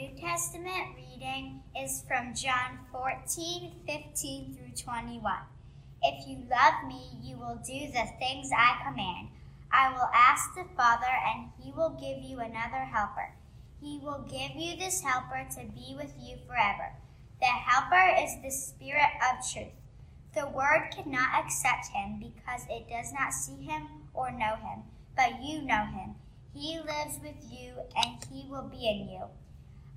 New Testament reading is from John 14, 15 through 21. If you love me, you will do the things I command. I will ask the Father, and he will give you another helper. He will give you this helper to be with you forever. The helper is the Spirit of truth. The Word cannot accept him because it does not see him or know him, but you know him. He lives with you, and he will be in you.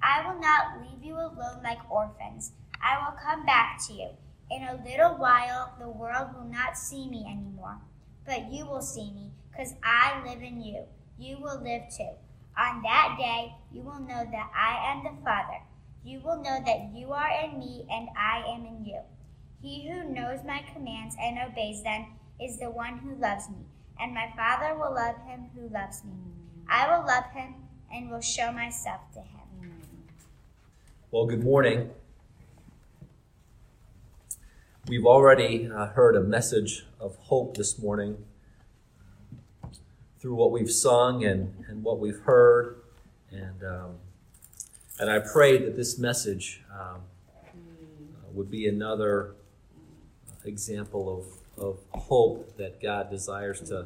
I will not leave you alone like orphans. I will come back to you. In a little while, the world will not see me anymore, but you will see me, because I live in you. You will live too. On that day, you will know that I am the Father. You will know that you are in me, and I am in you. He who knows my commands and obeys them is the one who loves me, and my Father will love him who loves me. I will love him and will show myself to him. Well, good morning. We've already uh, heard a message of hope this morning through what we've sung and, and what we've heard. And, um, and I pray that this message um, uh, would be another example of, of hope that God desires to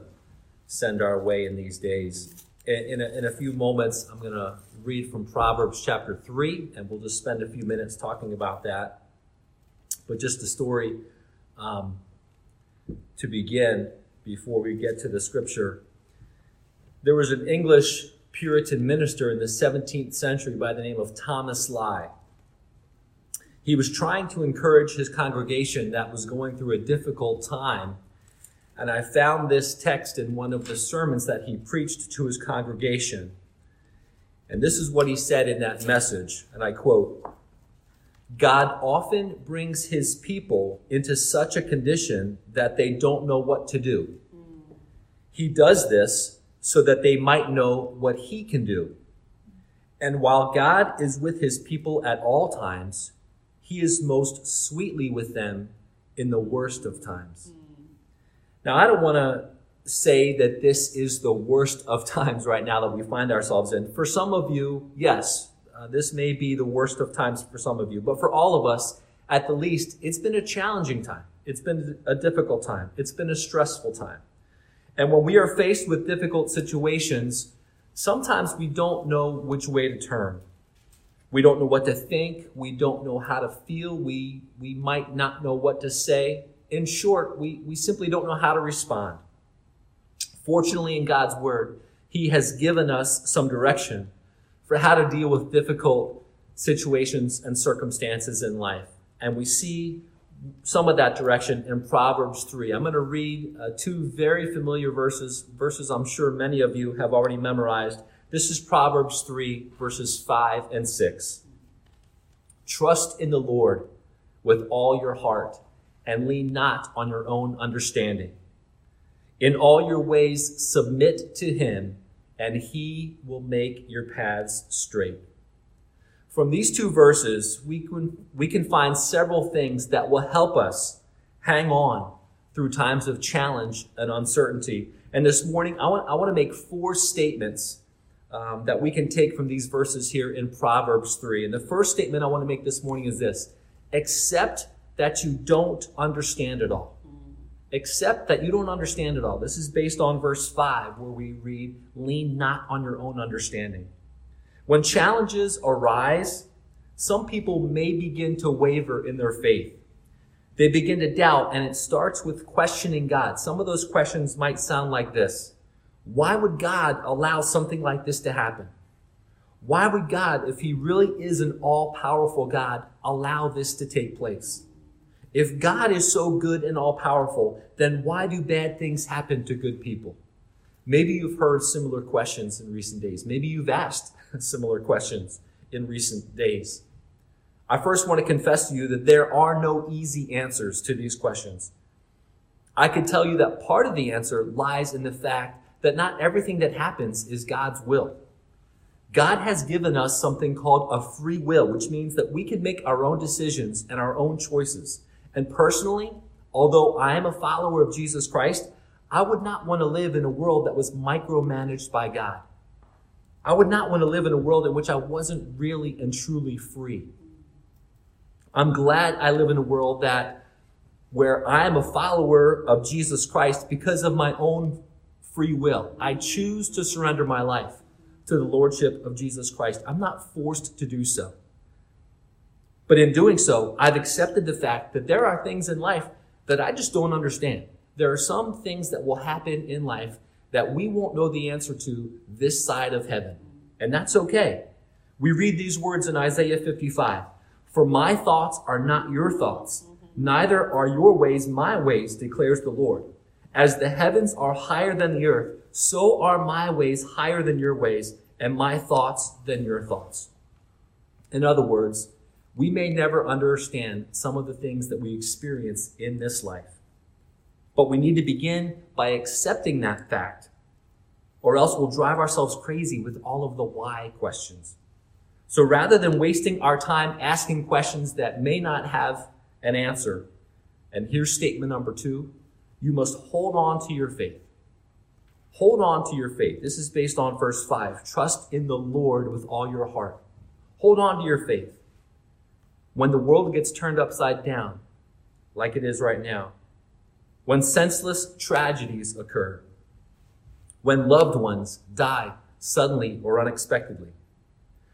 send our way in these days. In, a, in a few moments, I'm going to read from Proverbs chapter 3, and we'll just spend a few minutes talking about that. But just a story um, to begin before we get to the scripture. There was an English Puritan minister in the 17th century by the name of Thomas Lye. He was trying to encourage his congregation that was going through a difficult time. And I found this text in one of the sermons that he preached to his congregation. And this is what he said in that message, and I quote God often brings his people into such a condition that they don't know what to do. He does this so that they might know what he can do. And while God is with his people at all times, he is most sweetly with them in the worst of times. Now, I don't want to say that this is the worst of times right now that we find ourselves in. For some of you, yes, uh, this may be the worst of times for some of you, but for all of us, at the least, it's been a challenging time. It's been a difficult time. It's been a stressful time. And when we are faced with difficult situations, sometimes we don't know which way to turn. We don't know what to think. We don't know how to feel. We, we might not know what to say. In short, we, we simply don't know how to respond. Fortunately, in God's Word, He has given us some direction for how to deal with difficult situations and circumstances in life. And we see some of that direction in Proverbs 3. I'm going to read uh, two very familiar verses, verses I'm sure many of you have already memorized. This is Proverbs 3, verses 5 and 6. Trust in the Lord with all your heart and lean not on your own understanding. In all your ways, submit to him and he will make your paths straight. From these two verses, we can, we can find several things that will help us hang on through times of challenge and uncertainty. And this morning, I want, I want to make four statements um, that we can take from these verses here in Proverbs 3. And the first statement I want to make this morning is this accept that you don't understand it all. Except that you don't understand it all. This is based on verse 5, where we read, Lean not on your own understanding. When challenges arise, some people may begin to waver in their faith. They begin to doubt, and it starts with questioning God. Some of those questions might sound like this Why would God allow something like this to happen? Why would God, if He really is an all powerful God, allow this to take place? If God is so good and all powerful, then why do bad things happen to good people? Maybe you've heard similar questions in recent days. Maybe you've asked similar questions in recent days. I first want to confess to you that there are no easy answers to these questions. I can tell you that part of the answer lies in the fact that not everything that happens is God's will. God has given us something called a free will, which means that we can make our own decisions and our own choices. And personally, although I am a follower of Jesus Christ, I would not want to live in a world that was micromanaged by God. I would not want to live in a world in which I wasn't really and truly free. I'm glad I live in a world that where I am a follower of Jesus Christ because of my own free will. I choose to surrender my life to the lordship of Jesus Christ. I'm not forced to do so. But in doing so, I've accepted the fact that there are things in life that I just don't understand. There are some things that will happen in life that we won't know the answer to this side of heaven. And that's okay. We read these words in Isaiah 55 For my thoughts are not your thoughts, neither are your ways my ways, declares the Lord. As the heavens are higher than the earth, so are my ways higher than your ways, and my thoughts than your thoughts. In other words, we may never understand some of the things that we experience in this life. But we need to begin by accepting that fact, or else we'll drive ourselves crazy with all of the why questions. So rather than wasting our time asking questions that may not have an answer, and here's statement number two you must hold on to your faith. Hold on to your faith. This is based on verse 5. Trust in the Lord with all your heart. Hold on to your faith when the world gets turned upside down, like it is right now, when senseless tragedies occur, when loved ones die suddenly or unexpectedly,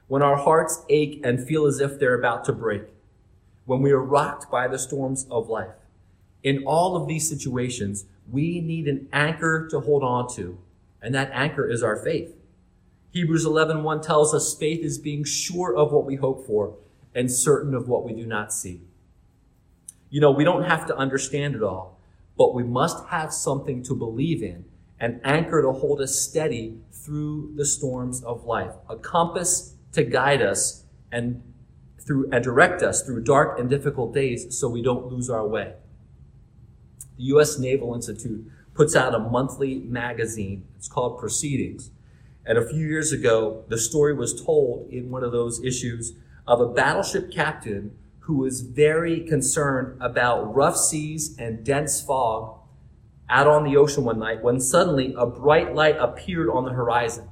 when our hearts ache and feel as if they're about to break, when we are rocked by the storms of life. In all of these situations, we need an anchor to hold on to, and that anchor is our faith. Hebrews 11:1 tells us faith is being sure of what we hope for and certain of what we do not see. You know, we don't have to understand it all, but we must have something to believe in, an anchor to hold us steady through the storms of life, a compass to guide us and through and direct us through dark and difficult days so we don't lose our way. The US Naval Institute puts out a monthly magazine. It's called Proceedings. And a few years ago, the story was told in one of those issues of a battleship captain who was very concerned about rough seas and dense fog out on the ocean one night when suddenly a bright light appeared on the horizon.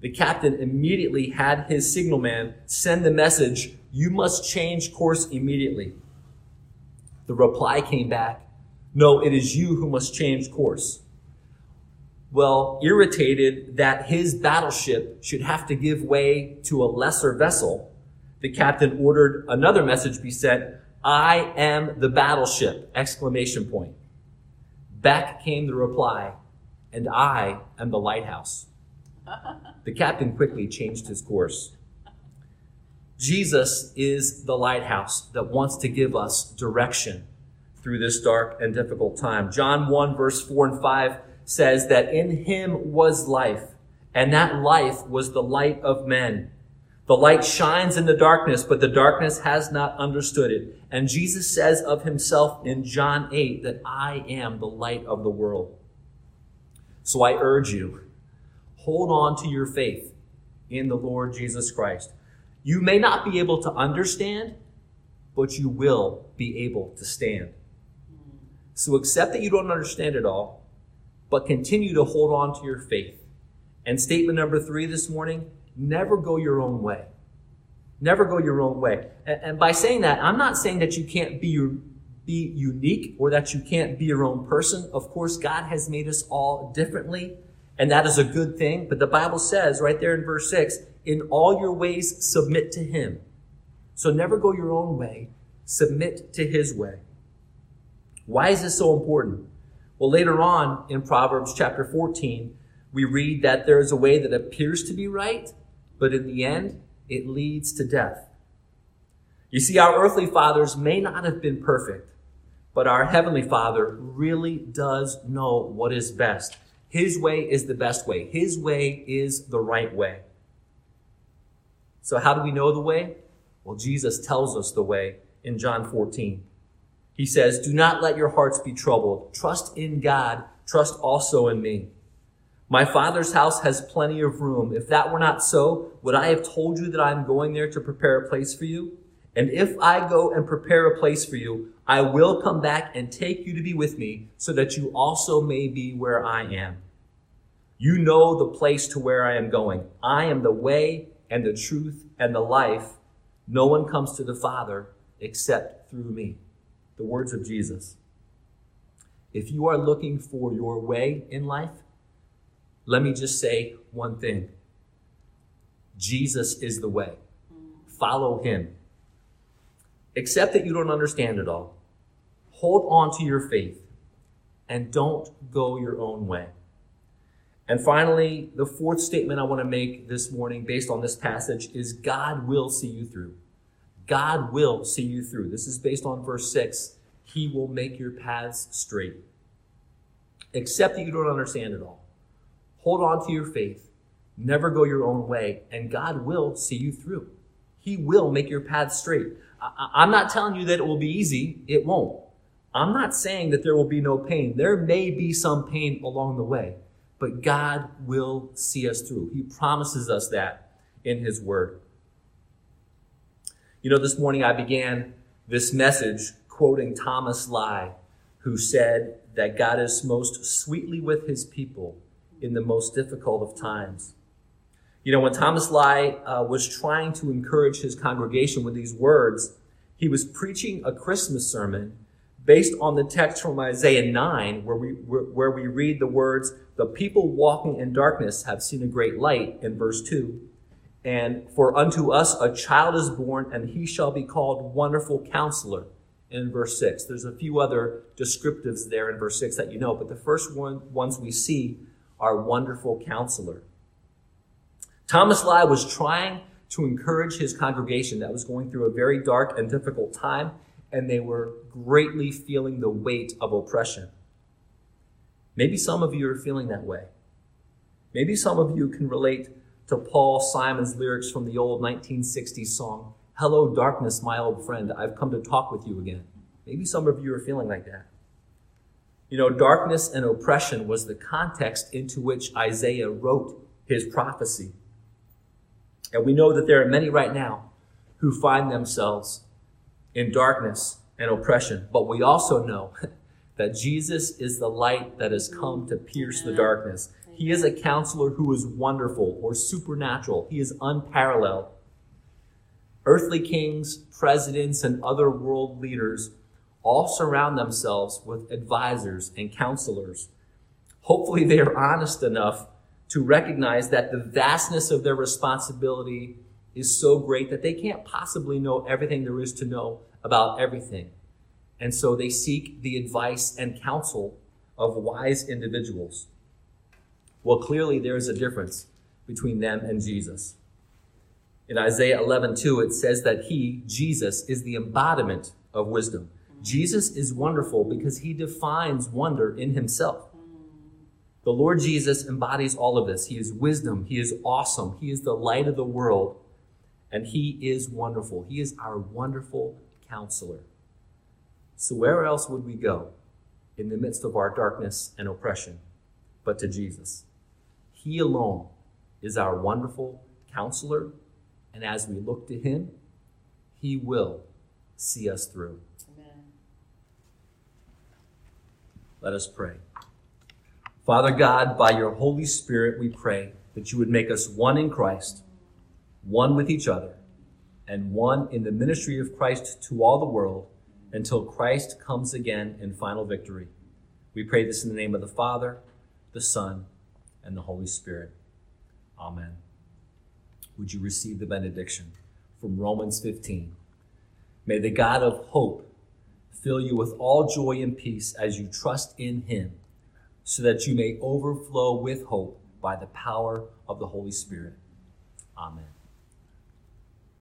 The captain immediately had his signalman send the message, You must change course immediately. The reply came back, No, it is you who must change course. Well, irritated that his battleship should have to give way to a lesser vessel, the captain ordered another message be sent, I am the battleship, exclamation point. Back came the reply, and I am the lighthouse. The captain quickly changed his course. Jesus is the lighthouse that wants to give us direction through this dark and difficult time. John 1 verse 4 and 5 says that in him was life, and that life was the light of men. The light shines in the darkness, but the darkness has not understood it. And Jesus says of himself in John 8 that I am the light of the world. So I urge you, hold on to your faith in the Lord Jesus Christ. You may not be able to understand, but you will be able to stand. So accept that you don't understand it all, but continue to hold on to your faith. And statement number three this morning never go your own way. Never go your own way. And, and by saying that, I'm not saying that you can't be your, be unique or that you can't be your own person. Of course, God has made us all differently, and that is a good thing. But the Bible says right there in verse 6 in all your ways, submit to Him. So never go your own way, submit to His way. Why is this so important? Well, later on in Proverbs chapter 14, we read that there is a way that appears to be right, but in the end, it leads to death. You see, our earthly fathers may not have been perfect, but our heavenly Father really does know what is best. His way is the best way. His way is the right way. So how do we know the way? Well, Jesus tells us the way in John 14. He says, Do not let your hearts be troubled. Trust in God. Trust also in me. My father's house has plenty of room. If that were not so, would I have told you that I am going there to prepare a place for you? And if I go and prepare a place for you, I will come back and take you to be with me so that you also may be where I am. You know the place to where I am going. I am the way and the truth and the life. No one comes to the Father except through me. The words of Jesus. If you are looking for your way in life, let me just say one thing Jesus is the way. Follow him. Accept that you don't understand it all. Hold on to your faith and don't go your own way. And finally, the fourth statement I want to make this morning based on this passage is God will see you through. God will see you through. This is based on verse 6. He will make your paths straight. Accept that you don't understand it all. Hold on to your faith. Never go your own way, and God will see you through. He will make your path straight. I, am not telling you that it will be easy. It won't. I'm not saying that there will be no pain. There may be some pain along the way, but God will see us through. He promises us that in His Word. You know, this morning I began this message quoting Thomas Lye, who said that God is most sweetly with His people in the most difficult of times. You know, when Thomas Lye uh, was trying to encourage his congregation with these words, he was preaching a Christmas sermon based on the text from Isaiah 9, where we, where we read the words, The people walking in darkness have seen a great light, in verse 2. And for unto us a child is born, and he shall be called Wonderful Counselor, in verse 6. There's a few other descriptives there in verse 6 that you know, but the first one, ones we see are Wonderful Counselor. Thomas Lye was trying to encourage his congregation that was going through a very dark and difficult time and they were greatly feeling the weight of oppression. Maybe some of you are feeling that way. Maybe some of you can relate to Paul Simon's lyrics from the old 1960s song, Hello, darkness, my old friend, I've come to talk with you again. Maybe some of you are feeling like that. You know, darkness and oppression was the context into which Isaiah wrote his prophecy. And we know that there are many right now who find themselves in darkness and oppression. But we also know that Jesus is the light that has come to pierce the darkness. He is a counselor who is wonderful or supernatural. He is unparalleled. Earthly kings, presidents, and other world leaders all surround themselves with advisors and counselors. Hopefully, they are honest enough to recognize that the vastness of their responsibility is so great that they can't possibly know everything there is to know about everything. And so they seek the advice and counsel of wise individuals. Well, clearly there is a difference between them and Jesus. In Isaiah 11, 2, it says that he, Jesus, is the embodiment of wisdom. Jesus is wonderful because he defines wonder in himself. The Lord Jesus embodies all of this. He is wisdom. He is awesome. He is the light of the world and he is wonderful. He is our wonderful counselor. So, where else would we go in the midst of our darkness and oppression but to Jesus? He alone is our wonderful counselor, and as we look to him, he will see us through. Amen. Let us pray. Father God, by your Holy Spirit, we pray that you would make us one in Christ one with each other, and one in the ministry of Christ to all the world until Christ comes again in final victory. We pray this in the name of the Father, the Son, and the Holy Spirit. Amen. Would you receive the benediction from Romans 15? May the God of hope fill you with all joy and peace as you trust in him, so that you may overflow with hope by the power of the Holy Spirit. Amen.